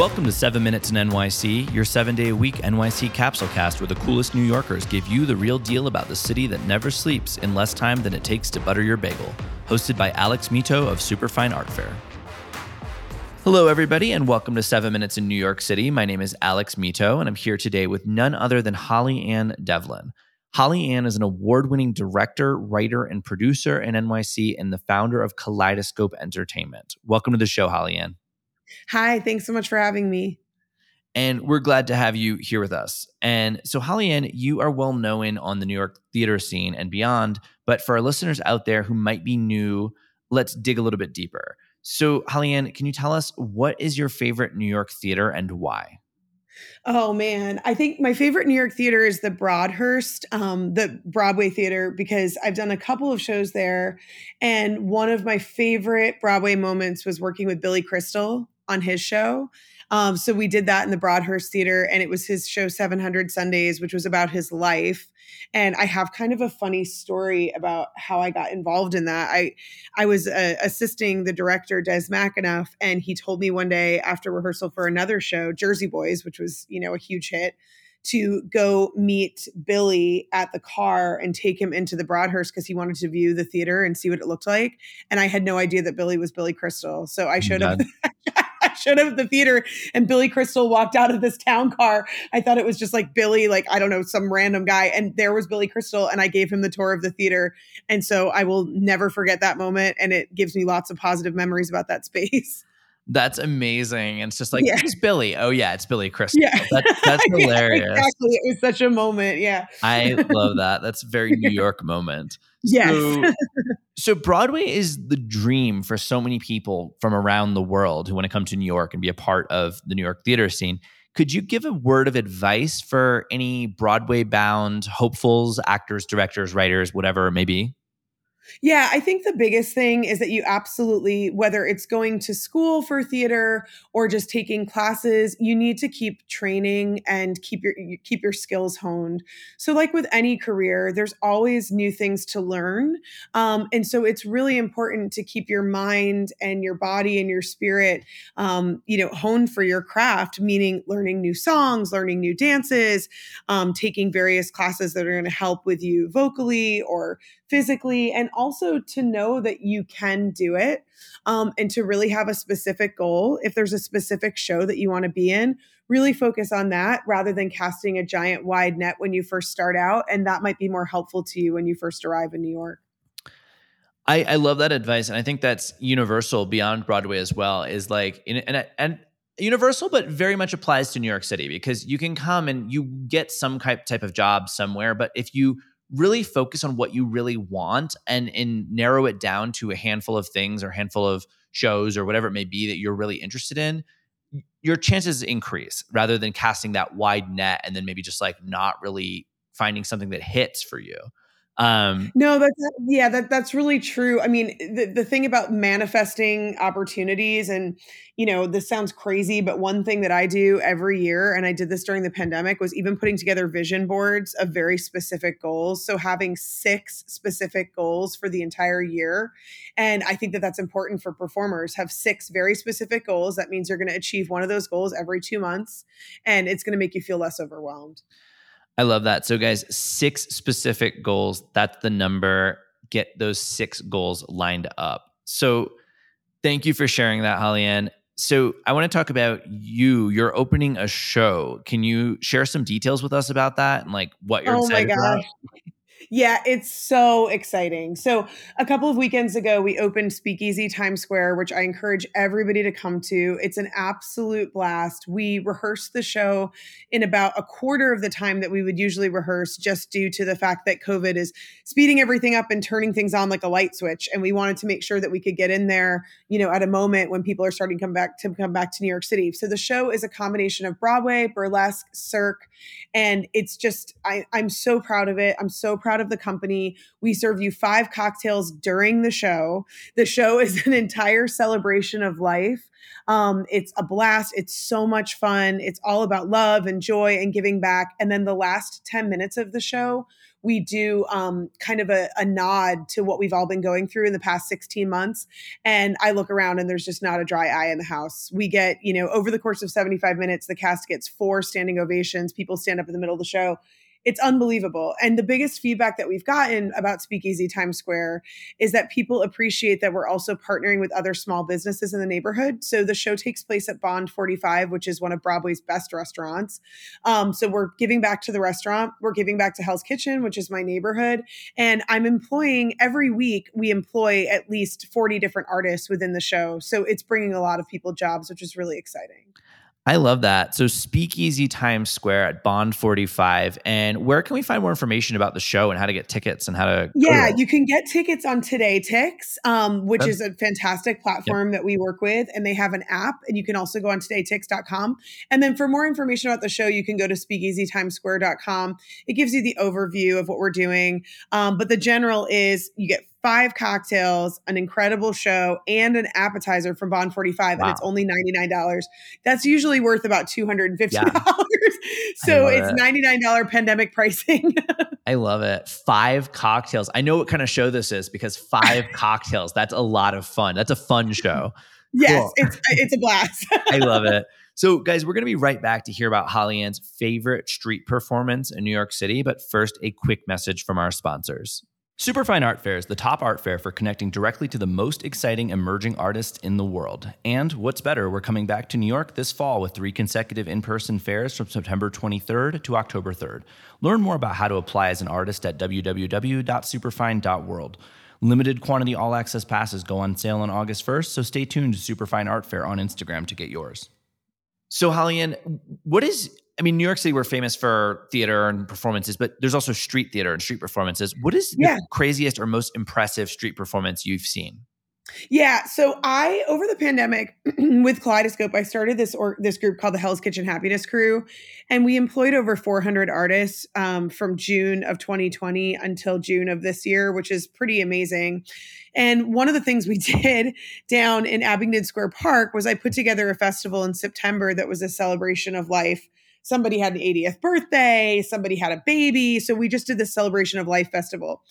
Welcome to 7 Minutes in NYC, your seven day a week NYC capsule cast where the coolest New Yorkers give you the real deal about the city that never sleeps in less time than it takes to butter your bagel. Hosted by Alex Mitow of Superfine Art Fair. Hello, everybody, and welcome to 7 Minutes in New York City. My name is Alex Mitow, and I'm here today with none other than Holly Ann Devlin. Holly Ann is an award winning director, writer, and producer in NYC and the founder of Kaleidoscope Entertainment. Welcome to the show, Holly Ann. Hi, thanks so much for having me. And we're glad to have you here with us. And so, Holly Ann, you are well known on the New York theater scene and beyond. But for our listeners out there who might be new, let's dig a little bit deeper. So, Holly Ann, can you tell us what is your favorite New York theater and why? Oh man, I think my favorite New York theater is the Broadhurst, um, the Broadway theater, because I've done a couple of shows there, and one of my favorite Broadway moments was working with Billy Crystal on his show. Um, so we did that in the Broadhurst Theater, and it was his show 700 Sundays, which was about his life. And I have kind of a funny story about how I got involved in that. I I was uh, assisting the director Des McAnuff, and he told me one day after rehearsal for another show, Jersey Boys, which was you know a huge hit, to go meet Billy at the car and take him into the Broadhurst because he wanted to view the theater and see what it looked like. And I had no idea that Billy was Billy Crystal, so I showed up. showed up at the theater and Billy Crystal walked out of this town car. I thought it was just like Billy, like, I don't know, some random guy. And there was Billy Crystal. And I gave him the tour of the theater. And so I will never forget that moment. And it gives me lots of positive memories about that space. That's amazing. And it's just like, yeah. it's Billy. Oh, yeah, it's Billy Crystal. Yeah. That, that's hilarious. yeah, exactly. It was such a moment. Yeah. I love that. That's a very New York moment. Yes. So, so, Broadway is the dream for so many people from around the world who want to come to New York and be a part of the New York theater scene. Could you give a word of advice for any Broadway bound hopefuls, actors, directors, writers, whatever it may be? Yeah, I think the biggest thing is that you absolutely, whether it's going to school for theater or just taking classes, you need to keep training and keep your keep your skills honed. So, like with any career, there's always new things to learn, um, and so it's really important to keep your mind and your body and your spirit, um, you know, honed for your craft. Meaning, learning new songs, learning new dances, um, taking various classes that are going to help with you vocally or physically, and also to know that you can do it um, and to really have a specific goal. If there's a specific show that you want to be in, really focus on that rather than casting a giant wide net when you first start out. And that might be more helpful to you when you first arrive in New York. I, I love that advice, and I think that's universal beyond Broadway as well. Is like, and and universal, but very much applies to New York City because you can come and you get some type of job somewhere, but if you really focus on what you really want and and narrow it down to a handful of things or handful of shows or whatever it may be that you're really interested in your chances increase rather than casting that wide net and then maybe just like not really finding something that hits for you um, no, that's yeah, that that's really true. I mean, the the thing about manifesting opportunities, and you know, this sounds crazy, but one thing that I do every year, and I did this during the pandemic, was even putting together vision boards of very specific goals. So having six specific goals for the entire year, and I think that that's important for performers. Have six very specific goals. That means you're going to achieve one of those goals every two months, and it's going to make you feel less overwhelmed. I love that. So, guys, six specific goals. That's the number. Get those six goals lined up. So, thank you for sharing that, Holly Ann. So, I want to talk about you. You're opening a show. Can you share some details with us about that and like what you're oh excited about? Yeah, it's so exciting. So, a couple of weekends ago, we opened Speakeasy Times Square, which I encourage everybody to come to. It's an absolute blast. We rehearsed the show in about a quarter of the time that we would usually rehearse, just due to the fact that COVID is speeding everything up and turning things on like a light switch. And we wanted to make sure that we could get in there, you know, at a moment when people are starting to come back to come back to New York City. So the show is a combination of Broadway, burlesque, Cirque, and it's just I, I'm so proud of it. I'm so proud of the company. We serve you five cocktails during the show. The show is an entire celebration of life. Um, it's a blast. It's so much fun. It's all about love and joy and giving back. And then the last 10 minutes of the show, we do um, kind of a, a nod to what we've all been going through in the past 16 months. And I look around and there's just not a dry eye in the house. We get, you know, over the course of 75 minutes, the cast gets four standing ovations. People stand up in the middle of the show it's unbelievable. And the biggest feedback that we've gotten about Speakeasy Times Square is that people appreciate that we're also partnering with other small businesses in the neighborhood. So the show takes place at Bond 45, which is one of Broadway's best restaurants. Um, so we're giving back to the restaurant. We're giving back to Hell's Kitchen, which is my neighborhood. And I'm employing every week, we employ at least 40 different artists within the show. So it's bringing a lot of people jobs, which is really exciting. I love that. So Speakeasy Times Square at Bond 45. And where can we find more information about the show and how to get tickets and how to Yeah, you can get tickets on TodayTix, um, which That's, is a fantastic platform yep. that we work with. And they have an app and you can also go on todaytix.com. And then for more information about the show, you can go to speakeasytimesquare.com. It gives you the overview of what we're doing. Um, but the general is you get five cocktails, an incredible show, and an appetizer from Bond 45, wow. and it's only $99. That's usually worth about $250. Yeah. so it's it. $99 pandemic pricing. I love it. Five cocktails. I know what kind of show this is because five cocktails, that's a lot of fun. That's a fun show. Yes, cool. it's it's a blast. I love it. So, guys, we're going to be right back to hear about Holly Ann's favorite street performance in New York City. But first, a quick message from our sponsors. Superfine Art Fair is the top art fair for connecting directly to the most exciting emerging artists in the world. And what's better, we're coming back to New York this fall with three consecutive in person fairs from September 23rd to October 3rd. Learn more about how to apply as an artist at www.superfine.world. Limited quantity all access passes go on sale on August 1st, so stay tuned to Superfine Art Fair on Instagram to get yours. So, Holly Ann, what is I mean, New York City, we're famous for theater and performances, but there's also street theater and street performances. What is yeah. the craziest or most impressive street performance you've seen? Yeah, so I over the pandemic with Kaleidoscope, I started this or this group called the Hell's Kitchen Happiness Crew, and we employed over 400 artists um, from June of 2020 until June of this year, which is pretty amazing. And one of the things we did down in Abingdon Square Park was I put together a festival in September that was a celebration of life somebody had an 80th birthday, somebody had a baby. So we just did this celebration of life festival.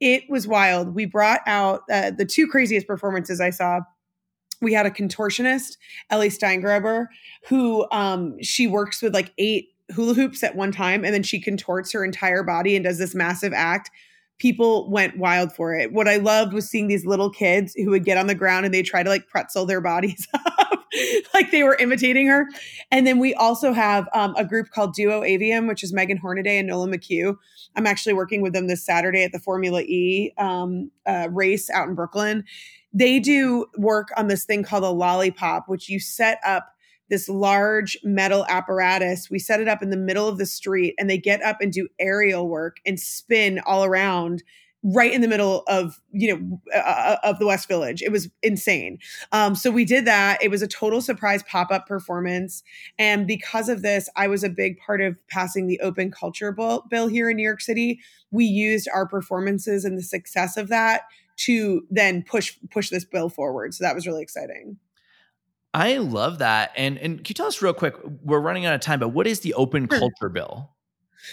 It was wild. We brought out uh, the two craziest performances I saw. We had a contortionist, Ellie Steingruber, who um, she works with like eight hula hoops at one time, and then she contorts her entire body and does this massive act people went wild for it. What I loved was seeing these little kids who would get on the ground and they try to like pretzel their bodies up, like they were imitating her. And then we also have um, a group called Duo Avium, which is Megan Hornaday and Nola McHugh. I'm actually working with them this Saturday at the Formula E um, uh, race out in Brooklyn. They do work on this thing called a lollipop, which you set up this large metal apparatus. We set it up in the middle of the street and they get up and do aerial work and spin all around right in the middle of you know uh, uh, of the west village. It was insane. Um, so we did that. It was a total surprise pop-up performance. And because of this i was a big part of passing the open culture bill, bill here in new york city. We used our performances and the success of that to then push push this bill forward. So that was really exciting I love that. And and can you tell us real quick? We're running out of time, but what is the Open. Culture Bill?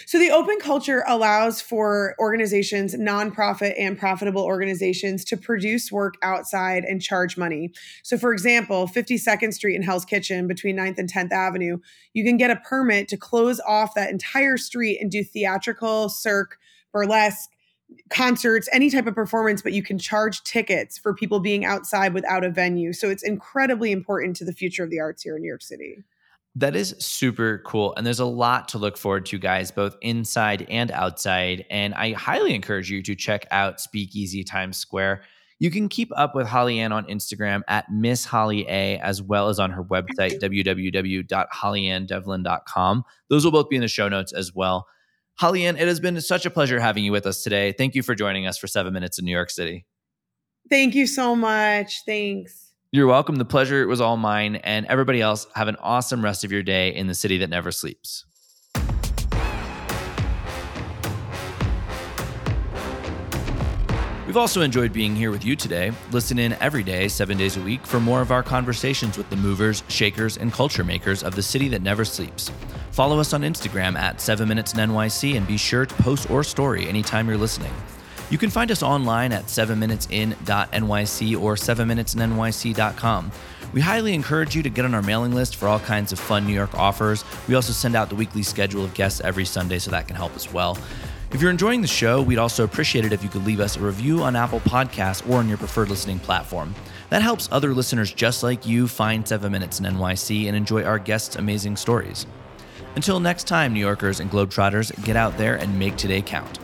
So the open culture allows for organizations, nonprofit and profitable organizations to produce work outside and charge money. So for example, 52nd Street and Hell's Kitchen between 9th and 10th Avenue, you can get a permit to close off that entire street and do theatrical, cirque, burlesque, concerts, any type of performance, but you can charge tickets for people being outside without a venue. So it's incredibly important to the future of the arts here in New York City. That is super cool. And there's a lot to look forward to, guys, both inside and outside. And I highly encourage you to check out Speakeasy Times Square. You can keep up with Holly Ann on Instagram at Miss Holly A, as well as on her website, www.hollyanndevlin.com. Those will both be in the show notes as well. Holly Ann, it has been such a pleasure having you with us today. Thank you for joining us for seven minutes in New York City. Thank you so much. Thanks. You're welcome. The pleasure was all mine. And everybody else, have an awesome rest of your day in the city that never sleeps. We've also enjoyed being here with you today. Listen in every day, seven days a week, for more of our conversations with the movers, shakers, and culture makers of the city that never sleeps. Follow us on Instagram at 7 Minutes in NYC and be sure to post or story anytime you're listening. You can find us online at 7minutesin.nyc or 7minutesinnyc.com. We highly encourage you to get on our mailing list for all kinds of fun New York offers. We also send out the weekly schedule of guests every Sunday, so that can help as well. If you're enjoying the show, we'd also appreciate it if you could leave us a review on Apple Podcasts or on your preferred listening platform. That helps other listeners just like you find 7 Minutes in NYC and enjoy our guests' amazing stories. Until next time, New Yorkers and Globetrotters, get out there and make today count.